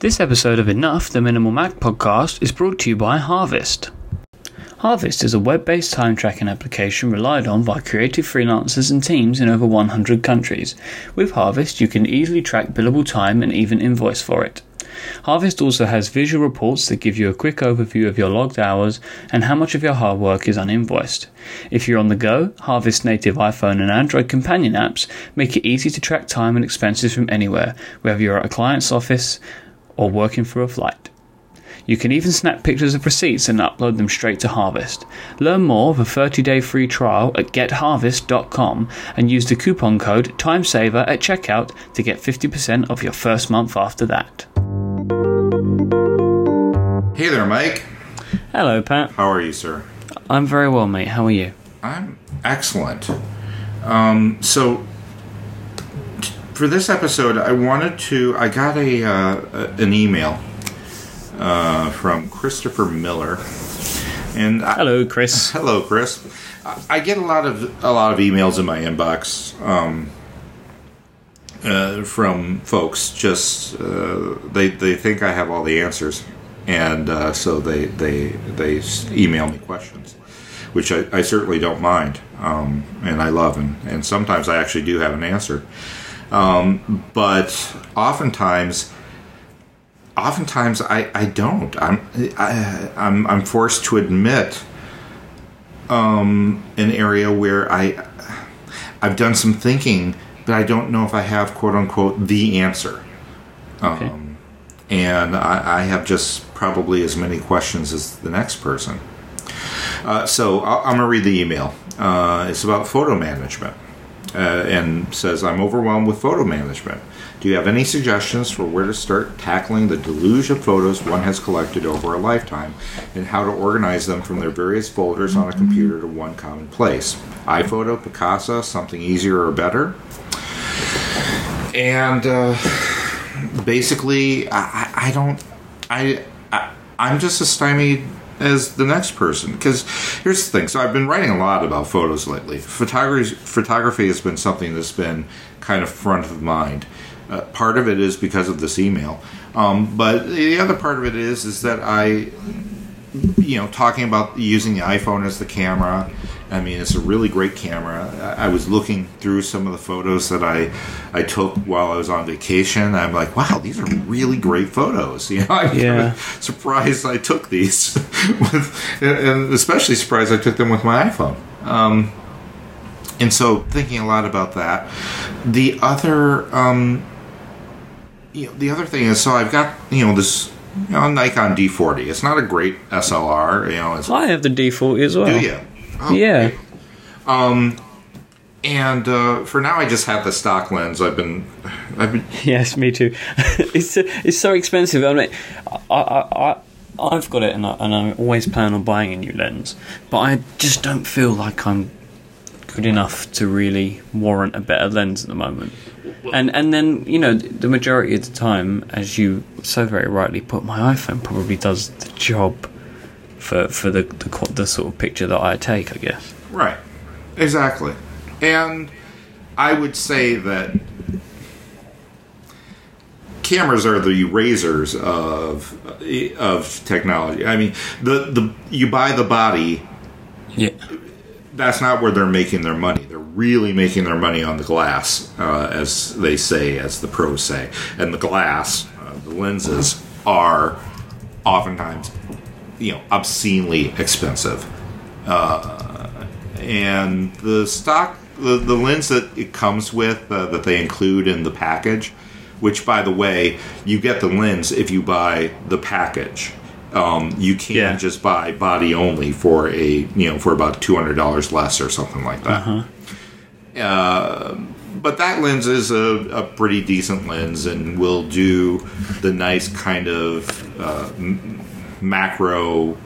This episode of Enough, the Minimal Mac podcast, is brought to you by Harvest. Harvest is a web based time tracking application relied on by creative freelancers and teams in over 100 countries. With Harvest, you can easily track billable time and even invoice for it. Harvest also has visual reports that give you a quick overview of your logged hours and how much of your hard work is uninvoiced. If you're on the go, Harvest native iPhone and Android companion apps make it easy to track time and expenses from anywhere, whether you're at a client's office or working for a flight. You can even snap pictures of receipts and upload them straight to Harvest. Learn more of a 30-day free trial at getharvest.com and use the coupon code TIMESAVER at checkout to get 50% off your first month after that. Hey there, Myke. Hello, Pat. How are you, sir? I'm very well, mate. How are you? I'm excellent. Um, so, t- for this episode, I wanted to. I got a uh, an email uh, from Christopher Miller, and I, Hello, Chris. hello, Chris. I- get a lot of a lot of emails in my inbox um, uh, from folks. Just uh, they they think I have all the answers, and uh, so they they they email me questions, which I, I certainly don't mind, um, and I love, and and sometimes I actually do have an answer, um, but oftentimes. Oftentimes I, I don't. I'm I, I'm I'm forced to admit um, an area where I I've done some thinking, but I don't know if I have quote unquote the answer. Okay. Um, and I, I have just probably as many questions as the next person. Uh, so I'll, I'm gonna read the email. Uh, it's about photo management, uh, and says I'm overwhelmed with photo management. Do you have any suggestions for where to start tackling the deluge of photos one has collected over a lifetime, and how to organize them from their various folders on a computer to one common place? iPhoto, Picasa, something easier or better? And uh, basically, I, I- I don't. I, I I'm just a stymied as the next person because here's the thing. So I've been writing a lot about photos lately. Photography photography has been something that's been kind of front of mind. Uh, part of it is because of this email, um, but the other part of it is is that I you know, talking about using the iPhone as the camera. I mean, it's a really great camera. I was looking through some of the photos that I I took while I was on vacation. I'm like, wow, these are really great photos. You know, I'm Yeah. surprised I took these, with, and especially surprised I took them with my iPhone. Um, and so, thinking a lot about that. The other, um, you know, the other thing is, so I've got you know this you know, Nikon D40. It's not a great SLR. You know, it's, I have the D40 as well. do you? Oh, Yeah. Um, and uh, for now, I just have the stock lens. I've been, I've been. Yes, me too. it's it's so expensive. I mean, I I, I I've got it, and I, and I always plan on buying a new lens, but I just don't feel like I'm good enough to really warrant a better lens at the moment. And and then you know the majority of the time, as you so very rightly put, my iPhone probably does the job for for the the, the sort of picture that I take. I guess. Right. Exactly. And I would say that cameras are the razors of of technology. I mean, the the you buy the body Yeah. That's not where they're making their money. They're really making their money on the glass, uh, as they say, as the pros say. And the glass, uh, the lenses, are oftentimes, you know, obscenely expensive. Uh, and the stock, the, the lens that it comes with, uh, that they include in the package, which, by the way, you get the lens if you buy the package. Um, you can't Yeah. just buy body only for a you know for about two hundred dollars less or something like that. Uh, but that lens is a, a pretty decent lens and will do the nice kind of uh, m- macro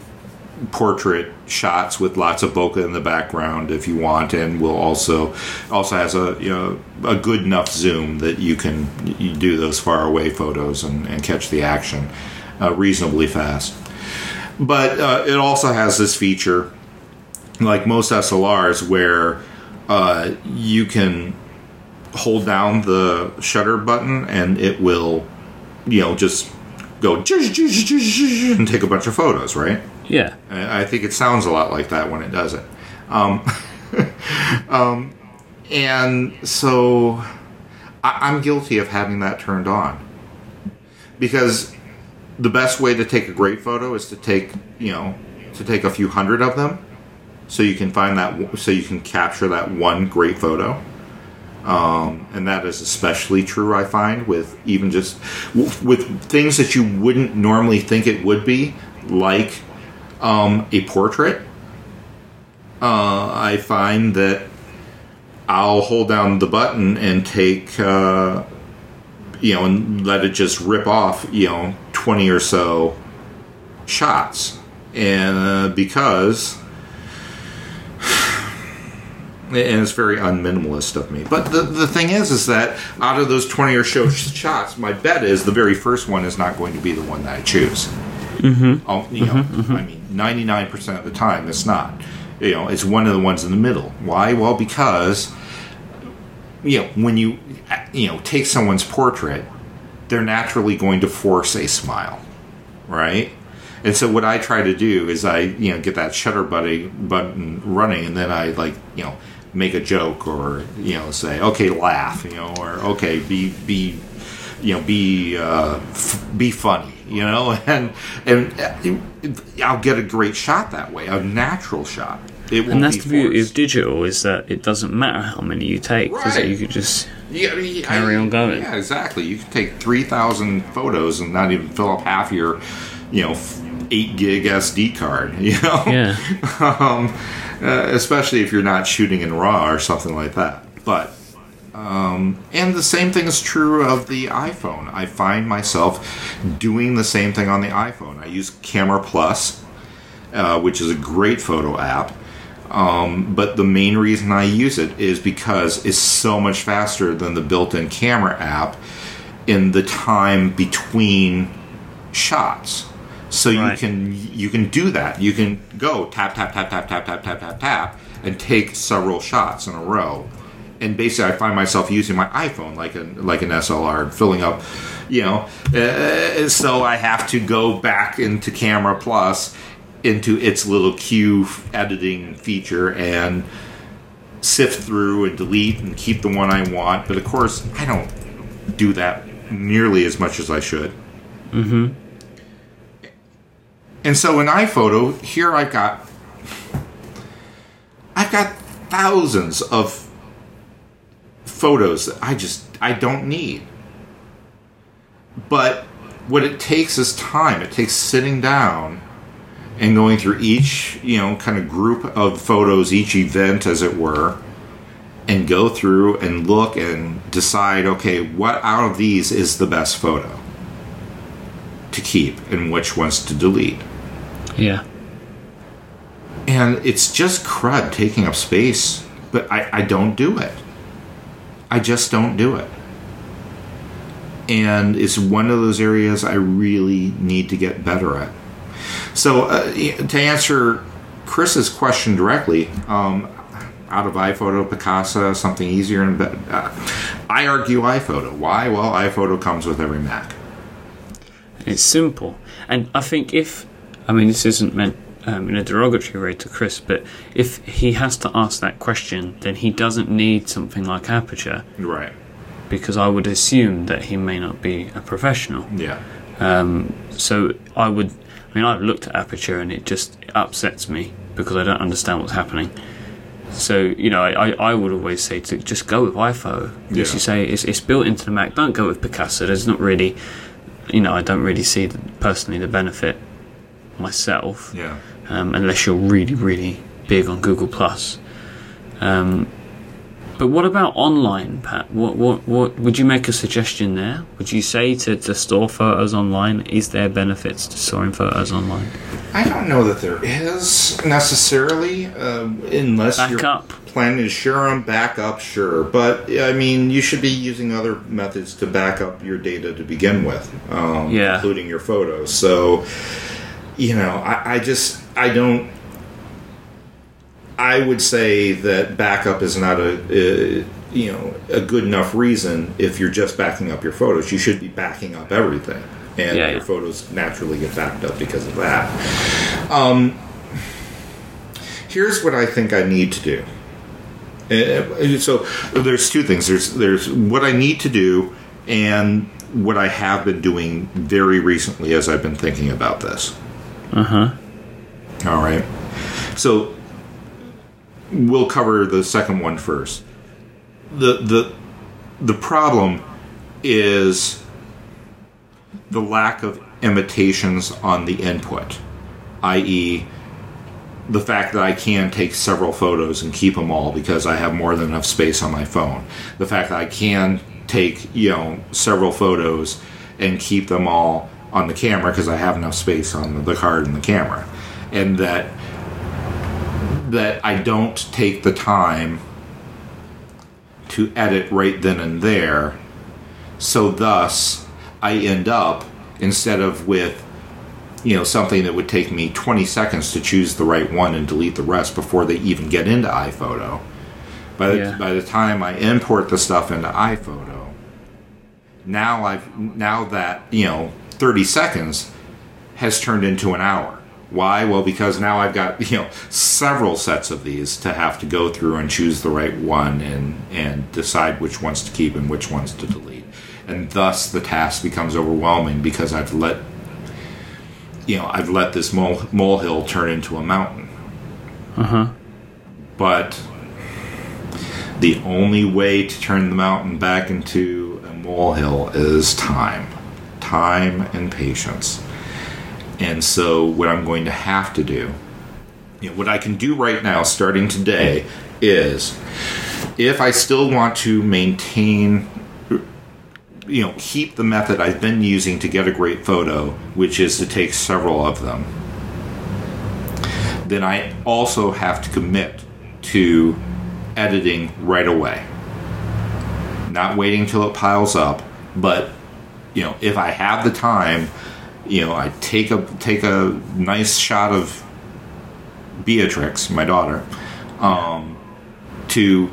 portrait shots with lots of bokeh in the background if you want and will also also has a you know a good enough zoom that you can you do those far away photos and, and catch the action uh, reasonably fast but uh, it also has this feature like most SLRs where uh, you can hold down the shutter button and it will you know just go and take a bunch of photos, right? Yeah. I I think it sounds a lot like that when it does it. Um, um, and so I, I'm guilty of having that turned on because the best way to take a great photo is to take you know to take a few hundred of them so you can find that so you can capture that one great photo. Um, and that is especially true i find with even just with things that you wouldn't normally think it would be like um, a portrait. Uh, i find that i'll hold down the button and take uh, you know and let it just rip off you know 20 or so shots and uh, because and it's very unminimalist of me. But the, the thing is, is that out of those 20 or so shots, my bet is the very first one is not going to be the one that I choose. Mm-hmm. Oh, you know, I mean, 99% of the time, it's not. You know, it's one of the ones in the middle. Why? Well, because, you know, when you, you know, take someone's portrait, they're naturally going to force a smile, right? And so what I try to do is I, you know, get that shutter buddy button running, and then I like, you know, make a joke or you know say, okay, laugh, you know, or okay, be be, you know, be uh, f- be funny, you know, and and uh, I'll get a great shot that way, a natural shot. It And that's be the beauty of digital is that it doesn't matter how many you take, it? Right. You could just Yeah, I mean, Carry I- on going. Yeah, exactly. You can take three thousand photos and not even fill up half your, you know, eight gig SD card. You know, yeah. um, uh, especially if you're not shooting in RAW or something like that. But um, and the same thing is true of the iPhone. I find myself doing the same thing on the iPhone. I use Camera Plus, uh, which is a great photo app. Um, but the main reason I use it is because it's so much faster than the built-in camera app in the time between shots. So you can you can do that. You can go tap tap tap tap tap tap tap tap tap and take several shots in a row. And basically, I find myself using my iPhone like an like an SLR, filling up, you know. Uh, so I have to go back into Camera Plus into its little Q editing feature and sift through and delete and keep the one I want. But of course, I don't do that nearly as much as I should. Mm-hmm. And so in iPhoto, here I've got I've got thousands of photos that I just I don't need. But what it takes is time. It takes sitting down and going through each, you know, kind of group of photos, each event as it were, and go through and look and decide, okay, what out of these is the best photo to keep and which ones to delete. Yeah. And it's just crud taking up space, but I, I don't do it. I just don't do it. And it's one of those areas I really need to get better at. So, uh, to answer Chris's question directly, um, out of iPhoto, Picasa, something easier and. Uh, I argue iPhoto. Why? Well, iPhoto comes with every Mac. It's simple. And I think if, I mean, this isn't meant um, in a derogatory way to Chris, but if he has to ask that question, then he doesn't need something like Aperture, Right. because I would assume that he may not be a professional. Yeah. Um, so I would, I mean, I've looked at Aperture and it just upsets me because I don't understand what's happening. So you know, I, I would always say to just go with. As Yeah. you say, it's, it's built into the Mac. Don't go with Picasa. There's not really, you know, I don't really see the, personally the benefit myself Yeah. um, unless you're really, really big on Google Plus. Um, but what about online, Pat? What, what, what would you make a suggestion there? Would you say to, to store photos online? Is there benefits to storing photos online? I don't know that there is necessarily, uh, unless you're Backup. planning to share them. Backup, sure, but I mean, you should be using other methods to back up your data to begin with, um, Yeah. including your photos. So, you know, I, I just I don't. I would say that backup is not a, uh you know a good enough reason if you're just backing up your photos. You should be backing up everything. and Yeah, your yeah. photos naturally get backed up because of that. Um, here's what I think I need to do. Uh, so there's two things. There's there's what I need to do and what I have been doing very recently as I've been thinking about this. Uh huh. All right. So we'll cover the second one first. The the the problem is the lack of imitations on the input, i.e., the fact that I can take several photos and keep them all because I have more than enough space on my phone. The fact that I can take, you know, several photos and keep them all on the camera because I have enough space on the card and the camera. And that that I don't take the time to edit right then and there. So thus I end up instead of with you know something that would take me 20 seconds to choose the right one and delete the rest before they even get into iPhoto. By the, Yeah. by the time I import the stuff into iPhoto, now I've now that you know 30 seconds has turned into an hour. Why? Well, because now I've got you know several sets of these to have to go through and choose the right one and and decide which ones to keep and which ones to delete, and thus the task becomes overwhelming because I've let you know I've let this mole, molehill turn into a mountain. Uh huh. But the only way to turn the mountain back into a molehill is time. Time and patience. And so, what I'm going to have to do, you know, what I can do right now, starting today, is if I still want to maintain, you know, keep the method I've been using to get a great photo, which is to take several of them, then I also have to commit to editing right away. Not waiting till it piles up, but you know, if I have the time, you know, I take a take a nice shot of Beatrix, my daughter, um, to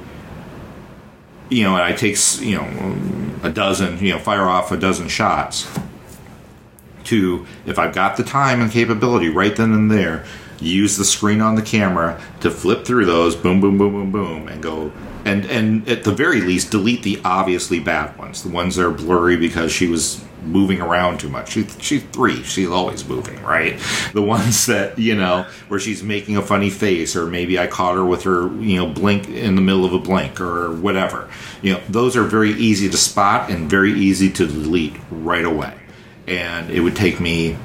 you know, and I take you know a dozen, you know, fire off a dozen shots to if I've got the time and capability right then and there, use the screen on the camera to flip through those, boom, boom, boom, boom, boom, and go and and at the very least delete the obviously bad ones, the ones that are blurry because she was moving around too much. She, she's three, she's always moving, right? The ones that you know where she's making a funny face, or maybe I caught her with her you know blink in the middle of a blink or whatever. You know, those are very easy to spot and very easy to delete right away and it would take me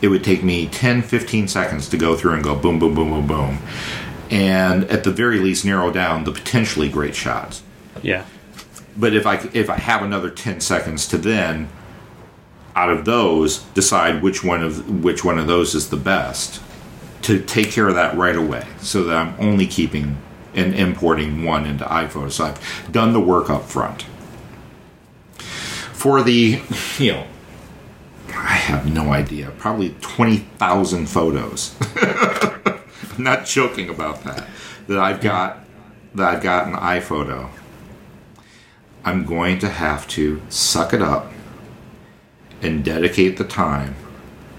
it would take me 10 15 seconds to go through and go boom boom boom boom boom and at the very least narrow down the potentially great shots Yeah. but if i if i have another 10 seconds to then out of those decide which one of which one of those is the best to take care of that right away so that i'm only keeping and importing one into iPhoto. So I've done the work up front. For the, you know, I have no idea, probably 20,000 photos. I'm not joking about that. That I've got, that I've got an iPhoto. I'm going to have to suck it up and dedicate the time.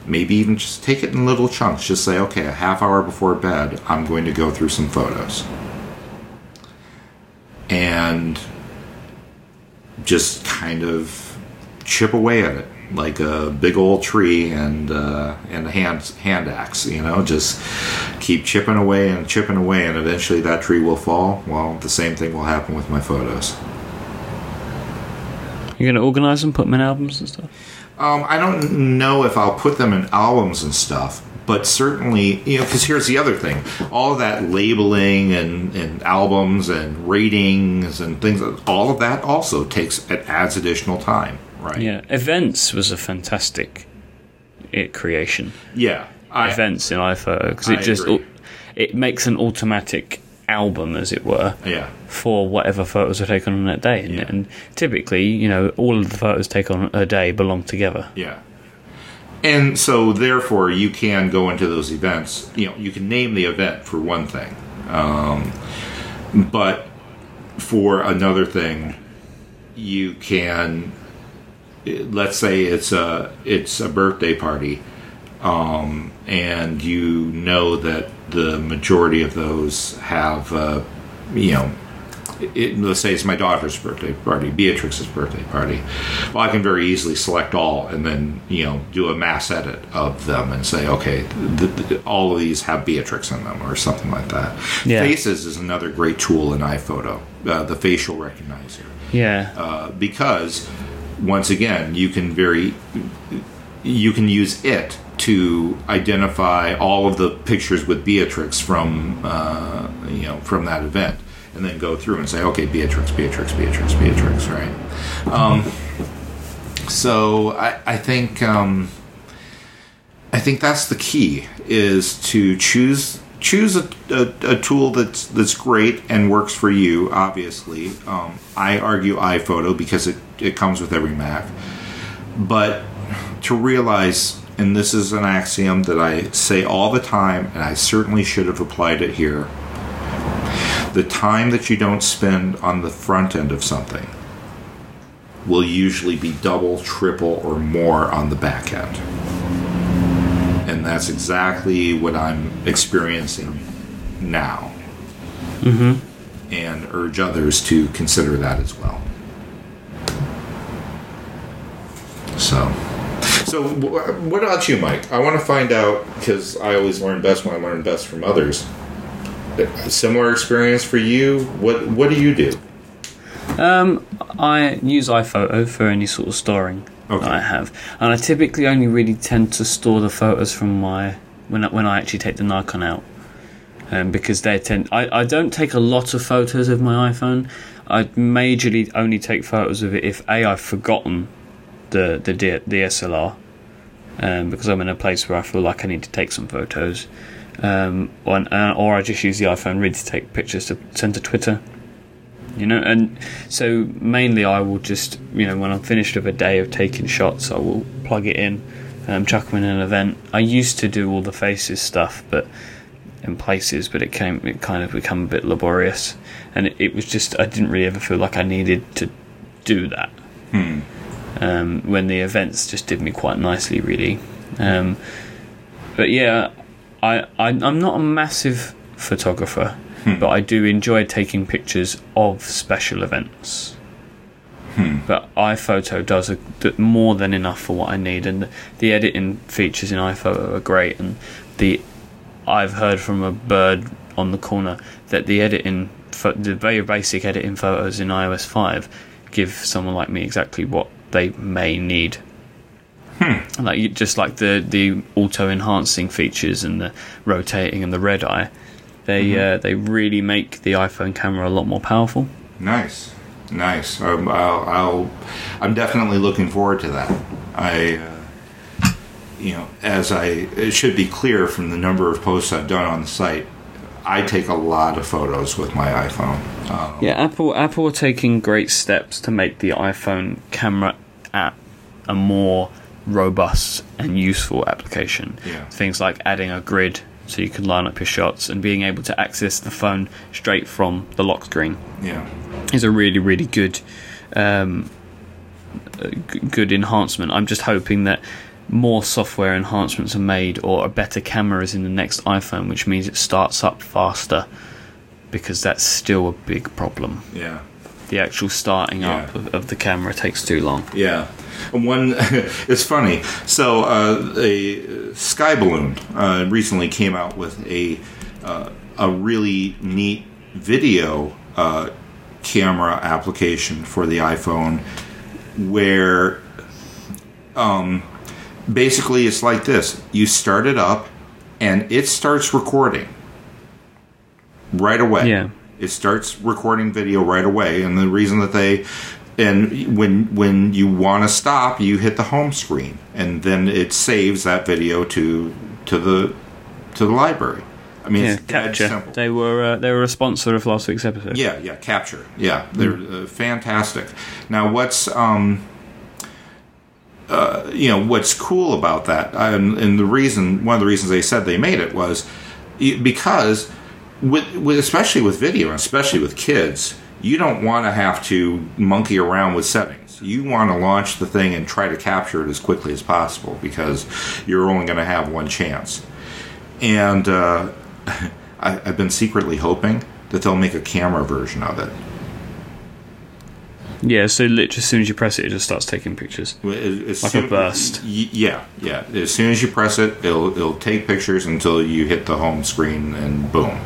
Maybe even just take it in little chunks. Just say, okay, a half hour before bed, I'm going to go through some photos. And just kind of chip away at it like a big old tree and uh, and a hand hand axe. You know, just keep chipping away and chipping away, and eventually that tree will fall. Well, the same thing will happen with my photos. You're gonna organise them, put them in albums and stuff. Um, I don't know if I'll put them in albums and stuff, but certainly, you know, because here's the other thing: all of that labeling and, and albums and ratings and things, all of that also takes it adds additional time, right? Yeah, events was a fantastic it creation. Yeah. I, events in iPhoto because I it just agree. it makes an automatic album, as it were, Yeah. for whatever photos are taken on that day. And, Yeah. and typically, you know, all of the photos taken on a day belong together. Yeah. And so, therefore, you can go into those events. You know, you can name the event for one thing, um, but for another thing, you can let's say it's a it's a birthday party, um, and you know that the majority of those have, uh, you know, it, let's say it's my daughter's birthday party, Beatrix's birthday party. Well, I can very easily select all and then you know do a mass edit of them and say, okay, th- th- all of these have Beatrix in them or something like that. Yeah. Faces is another great tool in iPhoto, uh, the facial recognizer, Yeah. uh, because once again you can very you can use it to identify all of the pictures with Beatrix from uh, you know from that event, and then go through and say, okay, Beatrix, Beatrix, Beatrix, Beatrix, right? Um, so I, I think um, I think that's the key is to choose choose a, a, a tool that's that's great and works for you. Obviously, um, I argue iPhoto because it it comes with every Mac, but to realize, and this is an axiom that I say all the time, and I certainly should have applied it here. The time that you don't spend on the front end of something will usually be double, triple, or more on the back end. And that's exactly what I'm experiencing now. Mm-hmm. And urge others to consider that as well. So, so wh- what about you, Myke? I want to find out because I always learn best when I learn best from others. A similar experience for you? What What do you do? Um, I use iPhoto for any sort of storing Okay. that I have, and I typically only really tend to store the photos from my when I, when I actually take the Nikon out, um, because they tend. I, I don't take a lot of photos of my iPhone. I majorly only take photos of it if a I've forgotten the the D- DSLR, um, because I'm in a place where I feel like I need to take some photos, um, or, uh, or I just use the iPhone really to take pictures to send to Twitter you know and so mainly i will just you know when i'm finished with a day of taking shots i will plug it in um, chuck them in an event. I used to do all the faces stuff but in places but it came it kind of become a bit laborious. And it, it was just i didn't really ever feel like i needed to do that um, when the events just did me quite nicely really um, but yeah I, I i'm not a massive photographer but I do enjoy taking pictures of special events. But iPhoto does a, more than enough for what I need, and the, the editing features in iPhoto are great. And the I've heard from a bird on the corner that the editing, the very basic editing photos in iOS five, give someone like me exactly what they may need. Like just like the the auto enhancing features and the rotating and the red eye, they uh, they really make the iPhone camera a lot more powerful. Nice, nice. Um, I'll, I'll, I'm definitely looking forward to that. I, uh, you know, as I, it should be clear from the number of posts I've done on the site, I take a lot of photos with my iPhone. Um, Yeah, Apple Apple are taking great steps to make the iPhone camera app a more robust and useful application. Yeah. Things like adding a grid so you can line up your shots and being able to access the phone straight from the lock screen yeah, is a really really good um, g- good enhancement. I'm just hoping that more software enhancements are made or a better camera is in the next iPhone, which means it starts up faster because that's still a big problem. yeah. The actual starting up of, of the camera takes too long. Yeah, And one. it's funny. So uh, a Sky Balloon uh, recently came out with a uh, a really neat video uh, camera application for the iPhone, where um, basically it's like this: you start it up, and it starts recording right away. Yeah. it starts recording video right away and the reason that they and when when you want to stop you hit the home screen and then it saves that video to to the to the library. I mean Yeah, Capture. simple. They were uh, they were a sponsor of last week's episode. yeah yeah capture. Yeah they're uh, fantastic. Now what's um uh, you know what's cool about that um, and the reason one of the reasons they said they made it was because with, with especially with video and especially with kids you don't want to have to monkey around with settings. You want to launch the thing and try to capture it as quickly as possible because you're only going to have one chance. And uh, I, I've been secretly hoping that they'll make a camera version of it. Yeah, so literally as soon as you press it, it just starts taking pictures. As Like a burst. Yeah, yeah. As soon as you press it, it'll it'll take pictures until you hit the home screen and boom.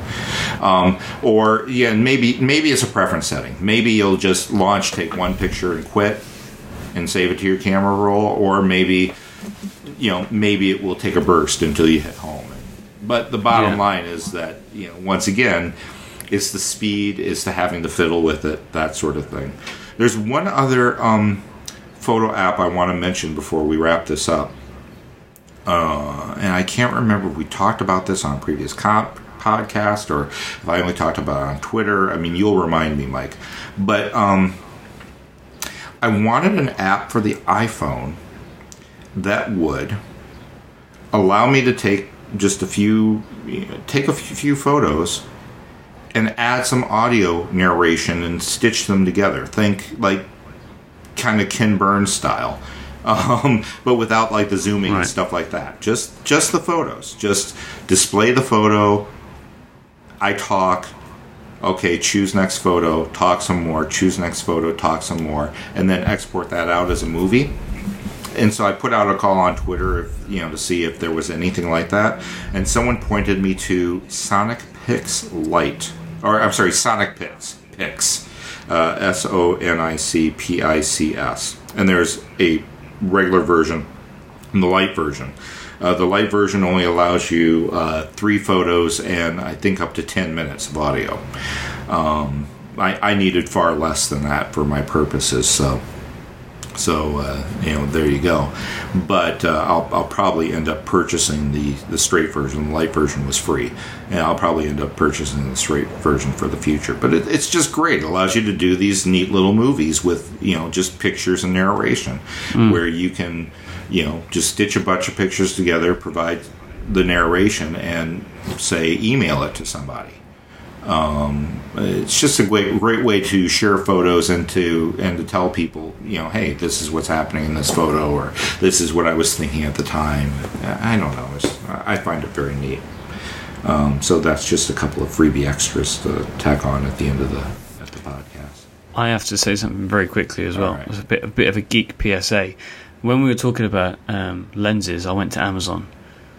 Um, or yeah, and maybe maybe it's a preference setting. Maybe you'll just launch, take one picture, and quit, and save it to your camera roll. Or maybe you know maybe it will take a burst until you hit home. But the bottom Yeah. line is that you know once again, it's the speed, it's the having to fiddle with it, that sort of thing. There's one other um, photo app I want to mention before we wrap this up. Uh, and I can't remember if we talked about this on previous comp podcast or if I only talked about it on Twitter. I mean, you'll remind me, Myke. But um, I wanted an app for the iPhone that would allow me to take just a few, take a few photos and add some audio narration and stitch them together. Think like kind of Ken Burns style, um, but without like the zooming and stuff like that. Just just the photos. Just display the photo. I talk. Okay, choose next photo. Talk some more. Choose next photo. Talk some more, and then export that out as a movie. And so I put out a call on Twitter, if, you know, to see if there was anything like that. And someone pointed me to Sonic Pix Lite, or I'm sorry, Sonic Pix, Pics, uh, S O N I C P I C S. And there's a regular version and the light version. Uh, the light version only allows you uh, three photos and I think up to 10 minutes of audio. Um, I, I needed far less than that for my purposes, so so uh, you know, there you go. But uh, I'll, I'll probably end up purchasing the the straight version. The light version was free, and I'll probably end up purchasing the straight version for the future. But it, it's just great. It allows you to do these neat little movies with you know just pictures and narration, where you can you know just stitch a bunch of pictures together, provide the narration, and say email it to somebody it's just a great great way to share photos and to and to tell people you know hey this is what's happening in this photo or this is what I was thinking at the time I don't know it's, I find it very neat um, so that's just a couple of freebie extras to tack on at the end of the at the podcast I have to say something very quickly as well. Alright. It's a bit a bit of a geek PSA. When we were talking about um, lenses, I went to Amazon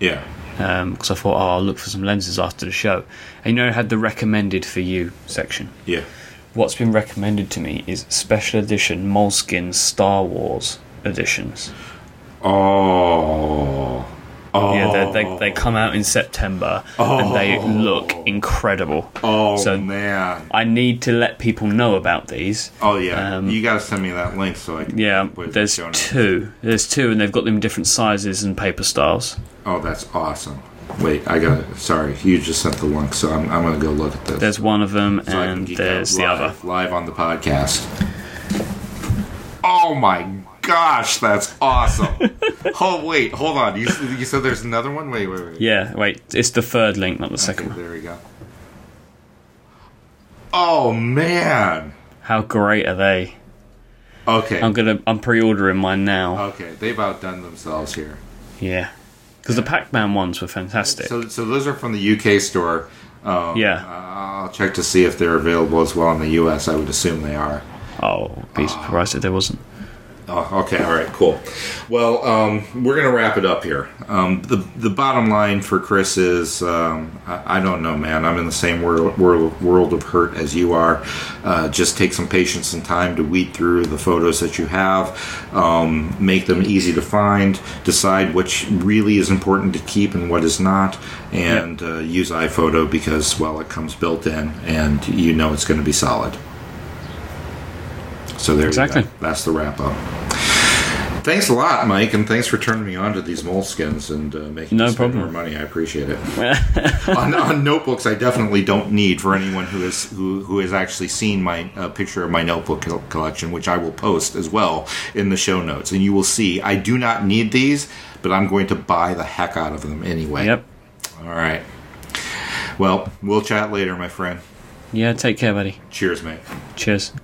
yeah Um, because I thought, oh, I'll look for some lenses after the show. And you know, it had the recommended for you section. yeah What's been recommended to me is special edition Moleskine Star Wars editions. oh oh Yeah, they, they, they come out in September and they look incredible. oh so- man I need to let people know about these. oh yeah Um, you gotta send me that link so I can Yeah, put it in the there's two. There's two, and they've got them in different sizes and paper styles. Oh, that's awesome. Wait, I got it. Sorry, you just sent the link, so I'm, I'm going to go look at this. There's one of them, so and there's the other. Live on the podcast. Oh my gosh, that's awesome. oh, wait, hold on. You, you said there's another one? Wait, wait, wait. Yeah, wait, it's the third link, not the second Okay, one. there we go. Oh, man. How great are they? Okay. I'm gonna, I'm pre-ordering mine now. Okay, they've outdone themselves here. Yeah, because the Pac-Man ones were fantastic. So, so those are from the UK store. Um, Yeah. I'll check to see if they're available as well in the US. I would assume they are. Oh, be surprised if there wasn't. Oh, okay, all right, cool. Well, um, we're gonna wrap it up here. Um, the the bottom line for Chris is, um, I, I don't know, man. I'm in the same world, world world of hurt as you are. Uh, just take some patience and time to weed through the photos that you have, um, make them easy to find, decide which really is important to keep and what is not, and uh, use iPhoto because well, it comes built in, and you know it's going to be solid. So there Exactly. That's the wrap up. Thanks a lot, Myke, and thanks for turning me on to these Moleskines and uh, making No problem. more money. I appreciate it. on, on notebooks, I definitely don't need for anyone who has who, who has actually seen my uh, picture of my notebook col- collection, which I will post as well in the show notes, and you will see I do not need these, but I'm going to buy the heck out of them anyway. Yep. All right. Well, we'll chat later, my friend. Yeah. Take care, buddy. Cheers, mate. Cheers.